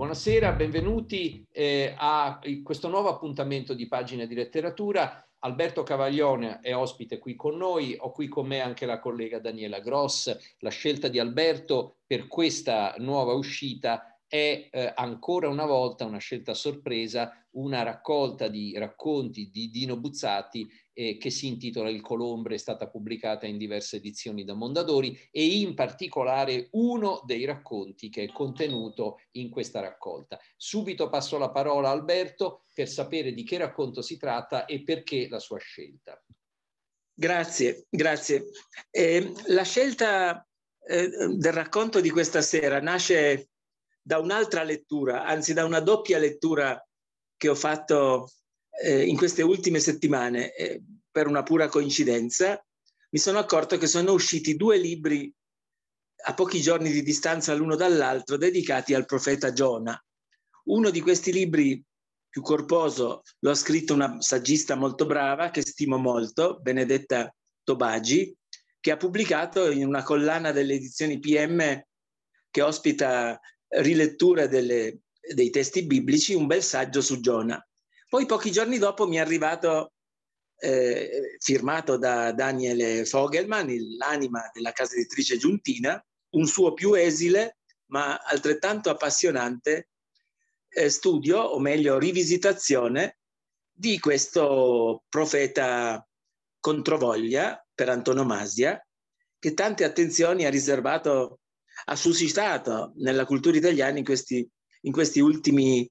Buonasera, benvenuti eh, a questo nuovo appuntamento di Pagine di Letteratura. Alberto Cavaglione è ospite qui con noi, ho qui con me anche la collega Daniela Gross. La scelta di Alberto per questa nuova uscita è eh, ancora una volta una scelta sorpresa, una raccolta di racconti di Dino Buzzati eh, che si intitola Il Colombre, è stata pubblicata in diverse edizioni da Mondadori e in particolare uno dei racconti che è contenuto in questa raccolta. Subito passo la parola a Alberto per sapere di che racconto si tratta e perché la sua scelta. Grazie, grazie. Eh, la scelta eh, del racconto di questa sera nasce da un'altra lettura, anzi da una doppia lettura che ho fatto eh, in queste ultime settimane, eh, per una pura coincidenza, mi sono accorto che sono usciti due libri a pochi giorni di distanza l'uno dall'altro dedicati al profeta Giona. Uno di questi libri più corposo lo ha scritto una saggista molto brava che stimo molto, Benedetta Tobagi, che ha pubblicato in una collana delle edizioni PM che ospita rilettura delle, dei testi biblici un bel saggio su Giona. Poi pochi giorni dopo mi è arrivato, eh, firmato da Daniele Fogelman, l'anima della casa editrice Giuntina, un suo più esile ma altrettanto appassionante eh, studio, o meglio rivisitazione, di questo profeta controvoglia per antonomasia, che tante attenzioni ha riservato ha suscitato nella cultura italiana in questi, in questi ultimi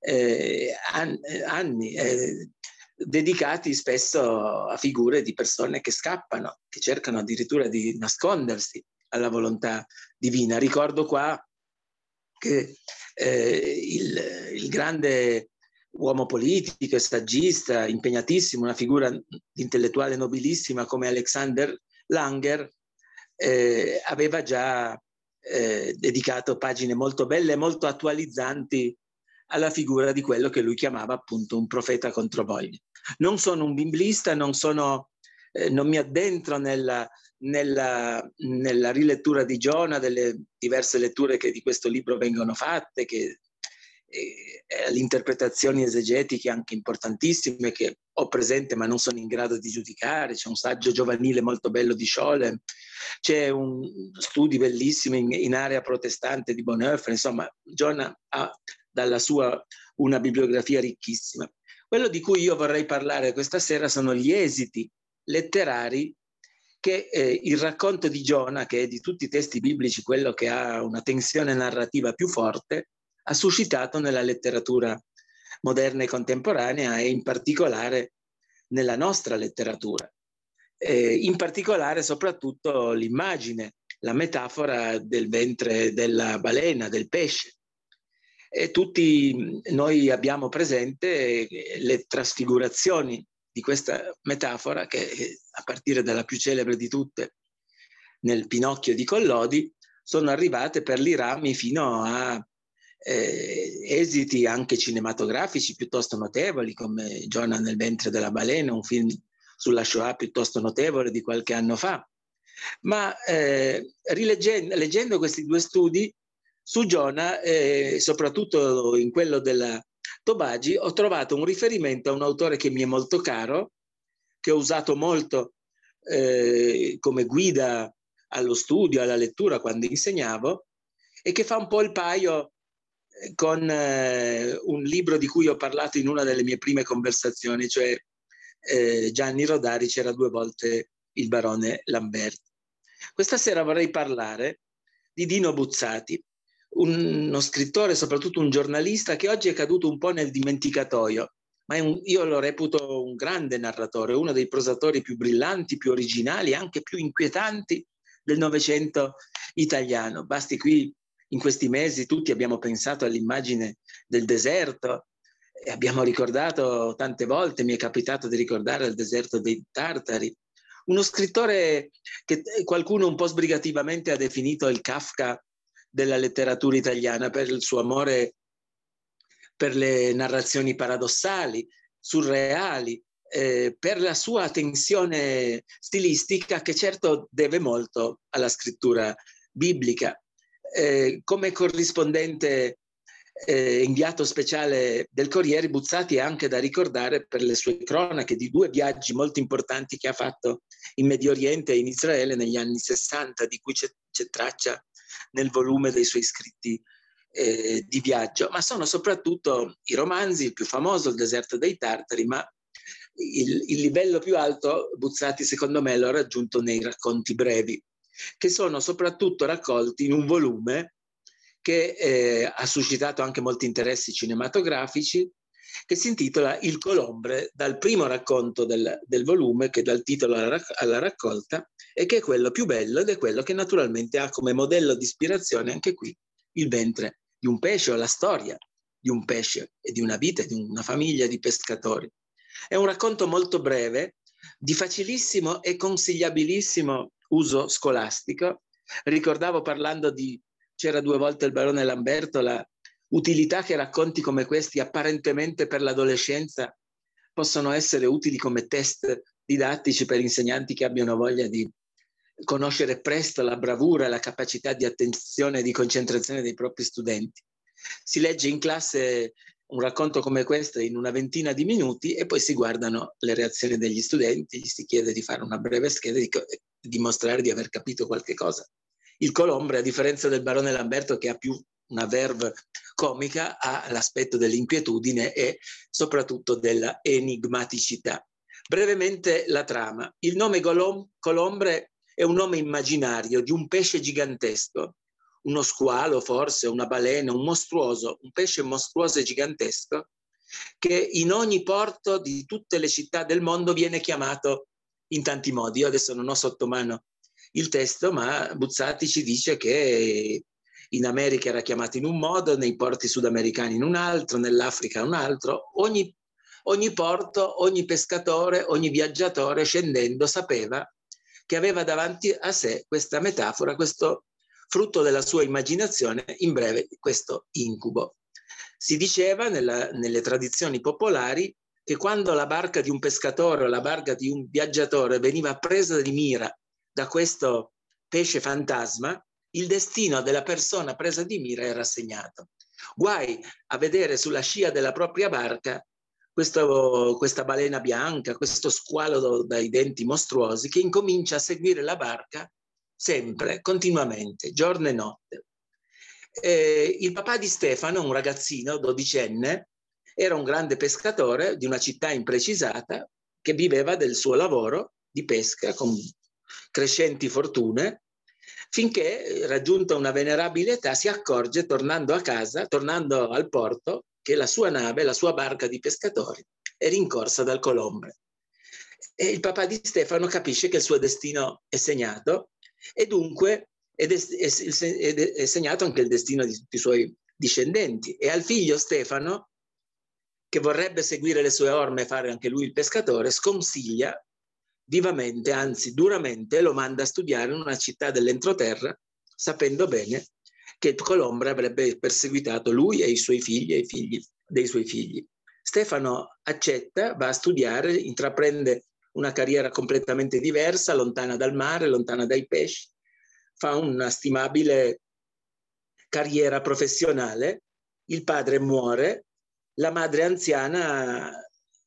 eh, anni, eh, dedicati spesso a figure di persone che scappano, che cercano addirittura di nascondersi alla volontà divina. Ricordo qua che eh, il, il grande uomo politico e saggista, impegnatissimo, una figura intellettuale nobilissima come Alexander Langer, eh, aveva già eh, dedicato pagine molto belle e molto attualizzanti alla figura di quello che lui chiamava appunto un profeta contro voglia. Non sono un biblista, non, sono, eh, non mi addentro nella, nella, nella, rilettura di Giona, delle diverse letture che di questo libro vengono fatte, che eh, le interpretazioni esegetiche anche importantissime che ho presente ma non sono in grado di giudicare. C'è un saggio giovanile molto bello di Scholem, c'è un studio bellissimo in, in area protestante di Bonhoeffer, insomma, John ha dalla sua una bibliografia ricchissima. Quello di cui io vorrei parlare questa sera sono gli esiti letterari che eh, il racconto di Giona, che è di tutti i testi biblici quello che ha una tensione narrativa più forte, ha suscitato nella letteratura moderna e contemporanea e in particolare nella nostra letteratura eh, in particolare soprattutto l'immagine, la metafora del ventre della balena, del pesce. E tutti noi abbiamo presente le trasfigurazioni di questa metafora che a partire dalla più celebre di tutte nel Pinocchio di Collodi sono arrivate per i rami fino a eh, esiti anche cinematografici piuttosto notevoli come Giona nel ventre della balena, un film sulla Shoah piuttosto notevole di qualche anno fa. Ma eh, leggendo questi due studi su Giona, eh, soprattutto in quello della Tobagi, ho trovato un riferimento a un autore che mi è molto caro, che ho usato molto eh, come guida allo studio, alla lettura quando insegnavo, e che fa un po' il paio eh, con eh, un libro di cui ho parlato in una delle mie prime conversazioni, cioè eh, Gianni Rodari c'era due volte il barone Lamberti. Questa sera vorrei parlare di Dino Buzzati, uno scrittore, soprattutto un giornalista che oggi è caduto un po' nel dimenticatoio, ma un, io lo reputo un grande narratore, uno dei prosatori più brillanti, più originali, anche più inquietanti del Novecento italiano. Basti qui in questi mesi tutti abbiamo pensato all'immagine del deserto, abbiamo ricordato tante volte, mi è capitato di ricordare il deserto dei Tartari, uno scrittore che qualcuno un po' sbrigativamente ha definito il Kafka della letteratura italiana per il suo amore per le narrazioni paradossali, surreali, eh, per la sua tensione stilistica che certo deve molto alla scrittura biblica. Eh, come corrispondente eh, inviato speciale del Corriere, Buzzati è anche da ricordare per le sue cronache di due viaggi molto importanti che ha fatto in Medio Oriente e in Israele negli anni 60, di cui c'è, c'è traccia nel volume dei suoi scritti eh, di viaggio, ma sono soprattutto i romanzi, il più famoso, Il deserto dei Tartari, ma il, il livello più alto Buzzati secondo me l'ha raggiunto nei racconti brevi, che sono soprattutto raccolti in un volume che eh, ha suscitato anche molti interessi cinematografici, che si intitola Il Colombre, dal primo racconto del, del volume, che dà il titolo alla, alla, raccolta, e che è quello più bello ed è quello che naturalmente ha come modello di ispirazione anche qui il ventre di un pesce o la storia di un pesce e di una vita, di una famiglia di pescatori. È un racconto molto breve, di facilissimo e consigliabilissimo uso scolastico. Ricordavo parlando di C'era due volte il barone Lamberto, la utilità che racconti come questi apparentemente per l'adolescenza possono essere utili come test didattici per insegnanti che abbiano voglia di conoscere presto la bravura, la capacità di attenzione e di concentrazione dei propri studenti. Si legge in classe un racconto come questo in una ventina di minuti e poi si guardano le reazioni degli studenti, gli si chiede di fare una breve scheda e di dimostrare di aver capito qualche cosa. Il Colombre, a differenza del barone Lamberto che ha più una verve comica, ha l'aspetto dell'inquietudine e soprattutto della enigmaticità. Brevemente la trama. Il nome Colom- Colombre è un nome immaginario di un pesce gigantesco, uno squalo forse, una balena, un mostruoso, un pesce mostruoso e gigantesco, che in ogni porto di tutte le città del mondo viene chiamato in tanti modi. Io adesso non ho sotto mano il testo, ma Buzzati ci dice che in America era chiamato in un modo, nei porti sudamericani in un altro, nell'Africa un altro. Ogni, ogni porto, ogni pescatore, ogni viaggiatore scendendo sapeva che aveva davanti a sé questa metafora, questo frutto della sua immaginazione, in breve questo incubo. Si diceva nella, nelle tradizioni popolari che quando la barca di un pescatore o la barca di un viaggiatore veniva presa di mira da questo pesce fantasma, il destino della persona presa di mira era segnato. Guai a vedere sulla scia della propria barca questo, questa balena bianca, questo squalo dai denti mostruosi che incomincia a seguire la barca sempre, continuamente, giorno e notte. Eh, il papà di Stefano, un ragazzino dodicenne, era un grande pescatore di una città imprecisata che viveva del suo lavoro di pesca con crescenti fortune, finché raggiunta una venerabile età si accorge, tornando a casa, tornando al porto, che la sua nave, la sua barca di pescatori, è rincorsa dal colombre. E il papà di Stefano capisce che il suo destino è segnato e dunque è, è, è segnato anche il destino di tutti i suoi discendenti. E al figlio Stefano, che vorrebbe seguire le sue orme e fare anche lui il pescatore, sconsiglia vivamente, anzi duramente, lo manda a studiare in una città dell'entroterra, sapendo bene che Colombre avrebbe perseguitato lui e i suoi figli e i figli dei suoi figli. Stefano accetta, va a studiare, intraprende una carriera completamente diversa, lontana dal mare, lontana dai pesci, fa una stimabile carriera professionale, il padre muore, la madre anziana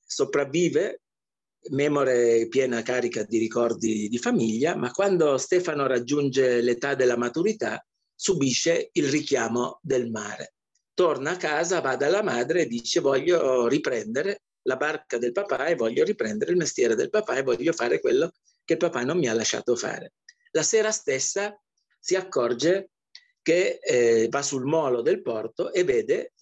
sopravvive memore piena carica di ricordi di famiglia, ma quando Stefano raggiunge l'età della maturità subisce il richiamo del mare. Torna a casa, va dalla madre e dice voglio riprendere la barca del papà e voglio riprendere il mestiere del papà e voglio fare quello che il papà non mi ha lasciato fare. La sera stessa si accorge che eh, va sul molo del porto e vede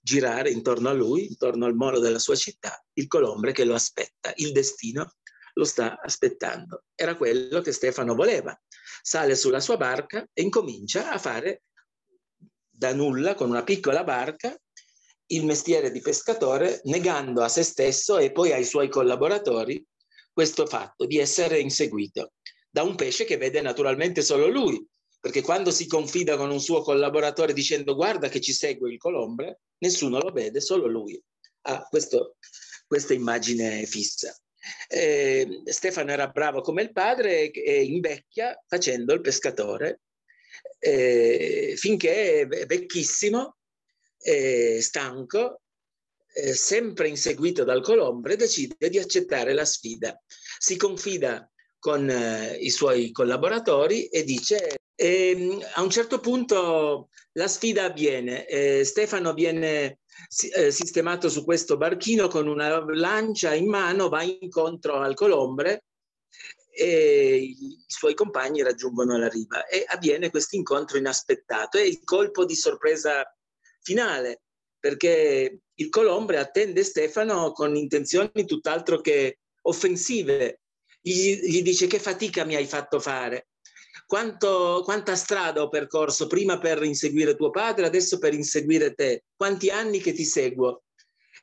girare intorno a lui, intorno al molo della sua città, il colombre che lo aspetta, il destino lo sta aspettando. Era quello che Stefano voleva. Sale sulla sua barca e incomincia a fare da nulla, con una piccola barca, il mestiere di pescatore, negando a se stesso e poi ai suoi collaboratori questo fatto di essere inseguito da un pesce che vede naturalmente solo lui, perché quando si confida con un suo collaboratore dicendo guarda che ci segue il colombre, nessuno lo vede, solo lui ha questo, questa immagine fissa. Eh, Stefano era bravo come il padre e invecchia facendo il pescatore eh, finché è vecchissimo eh, stanco, sempre inseguito dal Colombre, decide di accettare la sfida. Si confida con eh, i suoi collaboratori e dice e ehm, a un certo punto la sfida avviene, eh, Stefano viene eh, sistemato su questo barchino con una lancia in mano, va incontro al Colombre e i suoi compagni raggiungono la riva e avviene questo incontro inaspettato. È il colpo di sorpresa finale perché il Colombre attende Stefano con intenzioni tutt'altro che offensive. Gli, gli dice che fatica mi hai fatto fare quanto, quanta strada ho percorso prima per inseguire tuo padre, adesso per inseguire te, quanti anni che ti seguo.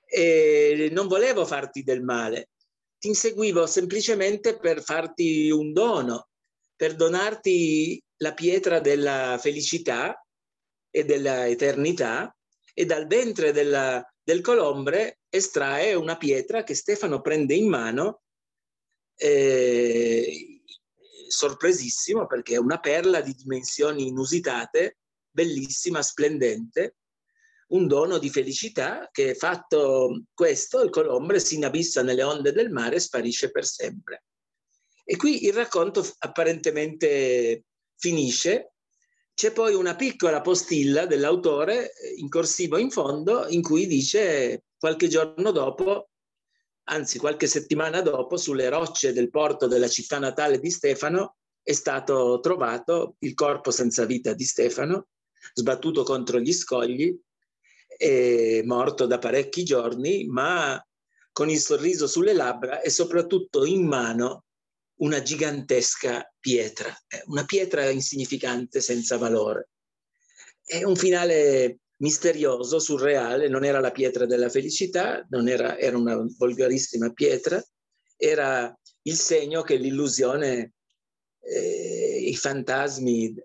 E non volevo farti del male, ti inseguivo semplicemente per farti un dono, per donarti la pietra della felicità e della eternità e dal ventre della, del colombre estrae una pietra che Stefano prende in mano eh, sorpresissimo perché è una perla di dimensioni inusitate, bellissima, splendente, un dono di felicità che fatto questo il colombre si inabissa nelle onde del mare e sparisce per sempre. E qui il racconto apparentemente finisce. C'è poi una piccola postilla dell'autore in corsivo in fondo in cui dice qualche giorno dopo anzi qualche settimana dopo, sulle rocce del porto della città natale di Stefano, è stato trovato il corpo senza vita di Stefano, sbattuto contro gli scogli, morto da parecchi giorni, ma con il sorriso sulle labbra e soprattutto in mano una gigantesca pietra, eh, una pietra insignificante senza valore. È un finale misterioso, surreale, non era la pietra della felicità, era, era una volgarissima pietra, era il segno che l'illusione, eh, i fantasmi,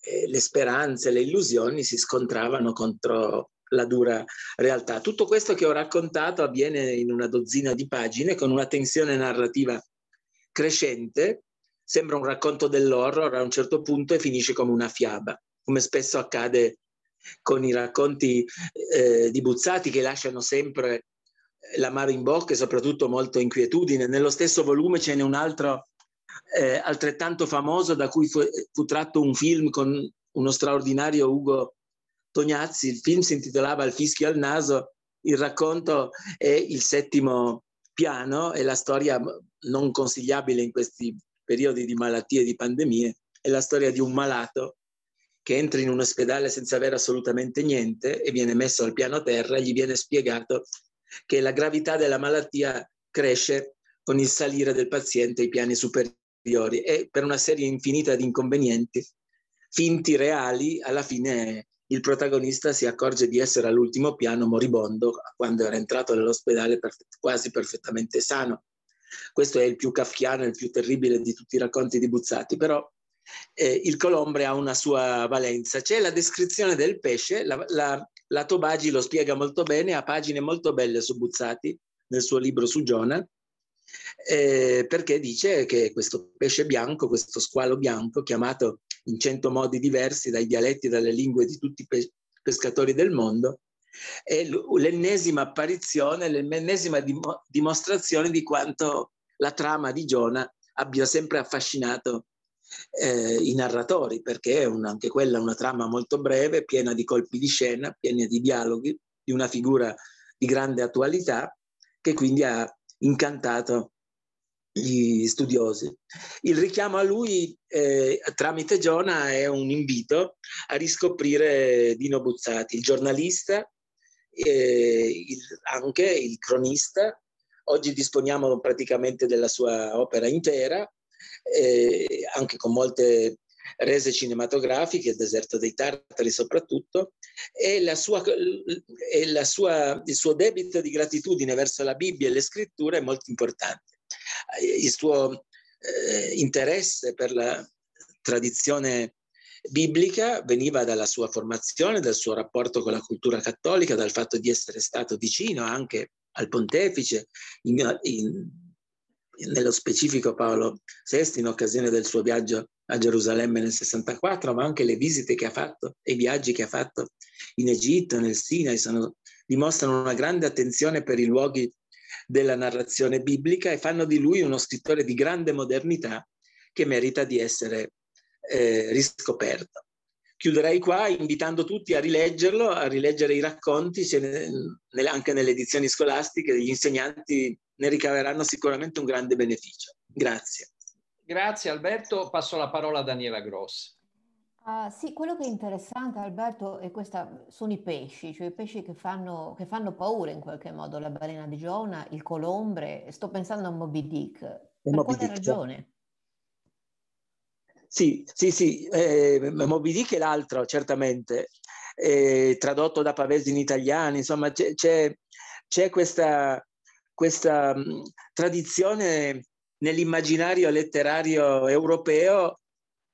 eh, le speranze, le illusioni si scontravano contro la dura realtà. Tutto questo che ho raccontato avviene in una dozzina di pagine con una tensione narrativa crescente, sembra un racconto dell'horror a un certo punto e finisce come una fiaba, come spesso accade con i racconti eh, di Buzzati che lasciano sempre l'amaro in bocca e soprattutto molto inquietudine. Nello stesso volume ce n'è un altro eh, altrettanto famoso da cui fu, fu, tratto un film con uno straordinario Ugo Tognazzi. Il film si intitolava Il fischio al naso, il racconto è il settimo piano e la storia non consigliabile in questi periodi di malattie e di pandemie è la storia di un malato che entra in un ospedale senza avere assolutamente niente e viene messo al piano terra, gli viene spiegato che la gravità della malattia cresce con il salire del paziente ai piani superiori e per una serie infinita di inconvenienti finti reali, alla fine il protagonista si accorge di essere all'ultimo piano moribondo quando era entrato nell'ospedale perfett- quasi perfettamente sano. Questo è il più kafkiano, il più terribile di tutti i racconti di Buzzati, però eh, il colombre ha una sua valenza. C'è la descrizione del pesce, la, la, la Tobagi lo spiega molto bene, ha pagine molto belle su Buzzati nel suo libro su Giona, eh, perché dice che questo pesce bianco, questo squalo bianco, chiamato in cento modi diversi dai dialetti e dalle lingue di tutti i pe- pescatori del mondo, è l'ennesima apparizione, l'ennesima dim- dimostrazione di quanto la trama di Giona abbia sempre affascinato eh, i narratori, perché è un, anche quella una trama molto breve, piena di colpi di scena, piena di dialoghi, di una figura di grande attualità, che quindi ha incantato gli studiosi. Il richiamo a lui eh, tramite Giona è un invito a riscoprire Dino Buzzati, il giornalista, eh, il, anche il cronista. Oggi disponiamo praticamente della sua opera intera, eh, anche con molte rese cinematografiche, il deserto dei Tartari soprattutto, e, la sua, e la sua, il suo debito di gratitudine verso la Bibbia e le scritture è molto importante. Il suo eh, interesse per la tradizione biblica veniva dalla sua formazione, dal suo rapporto con la cultura cattolica, dal fatto di essere stato vicino anche al pontefice, in, in, nello specifico Paolo VI in occasione del suo viaggio a Gerusalemme nel 64, ma anche le visite che ha fatto e i viaggi che ha fatto in Egitto, nel Sinai, sono, dimostrano una grande attenzione per i luoghi della narrazione biblica e fanno di lui uno scrittore di grande modernità che merita di essere eh, riscoperto. Chiuderei qua invitando tutti a rileggerlo, a rileggere i racconti, anche nelle edizioni scolastiche, gli insegnanti ne ricaveranno sicuramente un grande beneficio. Grazie. Grazie Alberto, passo la parola a Daniela Gross. Uh, sì, quello che è interessante Alberto è questa, sono i pesci, cioè i pesci che fanno, che fanno paura in qualche modo, la balena di Giona, il colombre, sto pensando a Moby Dick. Per Moby quale Dick. ragione? Sì, sì, sì, eh, Moby Dick è l'altro, certamente, eh, tradotto da Pavesi in italiano, insomma c'è, c'è, c'è questa, questa mh, tradizione nell'immaginario letterario europeo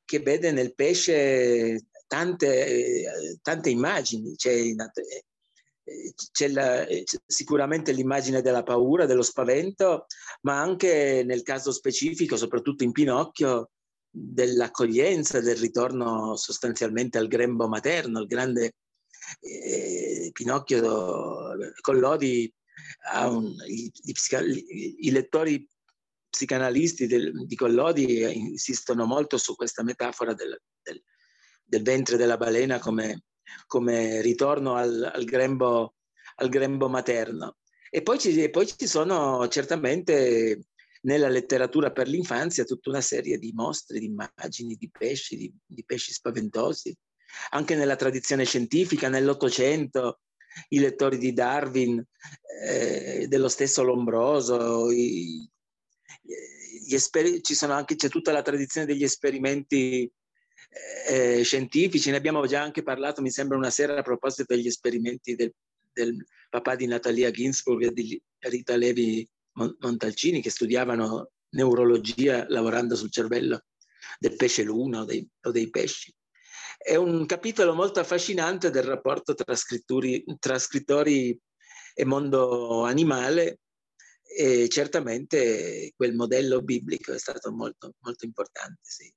che vede nel pesce tante, tante immagini. C'è, c'è, la, c'è, sicuramente l'immagine della paura, dello spavento, ma anche nel caso specifico, soprattutto in Pinocchio, dell'accoglienza, del ritorno sostanzialmente al grembo materno, il grande eh, Pinocchio Collodi un, i, i, i, lettori psicanalisti del, di Collodi insistono molto su questa metafora del, del, del ventre della balena come, come ritorno al, al, grembo, al, grembo, materno. E poi ci, e poi ci sono certamente nella letteratura per l'infanzia tutta una serie di mostre, di immagini, di pesci, di, di pesci spaventosi. Anche nella tradizione scientifica, nell'Ottocento, i lettori di Darwin, eh, dello stesso Lombroso, i, esper- ci sono anche, c'è tutta la tradizione degli esperimenti eh, scientifici, ne abbiamo già anche parlato, mi sembra una sera a proposito degli esperimenti del, del papà di Natalia Ginsburg e di Rita Levi Montalcini che studiavano neurologia lavorando sul cervello del pesce luna o dei, o dei pesci. È un capitolo molto affascinante del rapporto tra, tra scrittori e mondo animale e certamente quel modello biblico è stato molto, molto importante. Sì.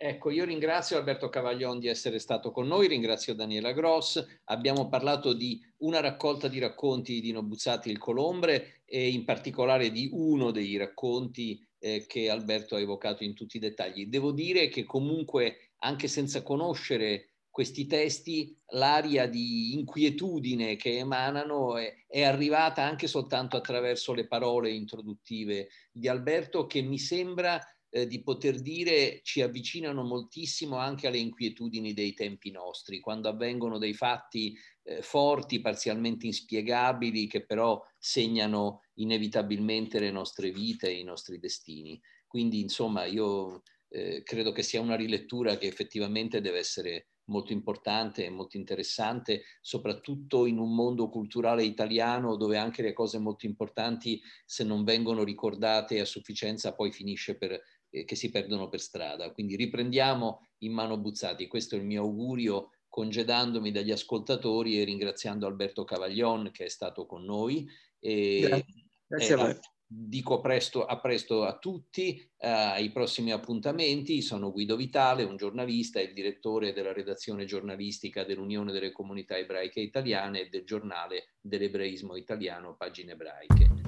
Ecco, io ringrazio Alberto Cavaglion di essere stato con noi, ringrazio Daniela Gross. Abbiamo parlato di una raccolta di racconti di Dino Buzzati il Colombre e in particolare di uno dei racconti eh, che Alberto ha evocato in tutti i dettagli. Devo dire che comunque, anche senza conoscere questi testi, l'aria di inquietudine che emanano è, è, arrivata anche soltanto attraverso le parole introduttive di Alberto che mi sembra eh, di poter dire ci avvicinano moltissimo anche alle inquietudini dei tempi nostri, quando avvengono dei fatti eh, forti, parzialmente inspiegabili, che però segnano inevitabilmente le nostre vite e i nostri destini. Quindi, insomma, io eh, credo che sia una rilettura che effettivamente deve essere molto importante e molto interessante, soprattutto in un mondo culturale italiano dove anche le cose molto importanti, se non vengono ricordate a sufficienza, poi finisce per che si perdono per strada. Quindi riprendiamo in mano Buzzati, questo è il mio augurio congedandomi dagli ascoltatori e ringraziando Alberto Cavaglion che è stato con noi. E, grazie, grazie a voi. Dico a presto, a presto a tutti, eh, ai prossimi appuntamenti. Sono Guido Vitale, un giornalista e il direttore della redazione giornalistica dell'Unione delle Comunità Ebraiche Italiane e del giornale dell'Ebraismo Italiano, Pagine Ebraiche.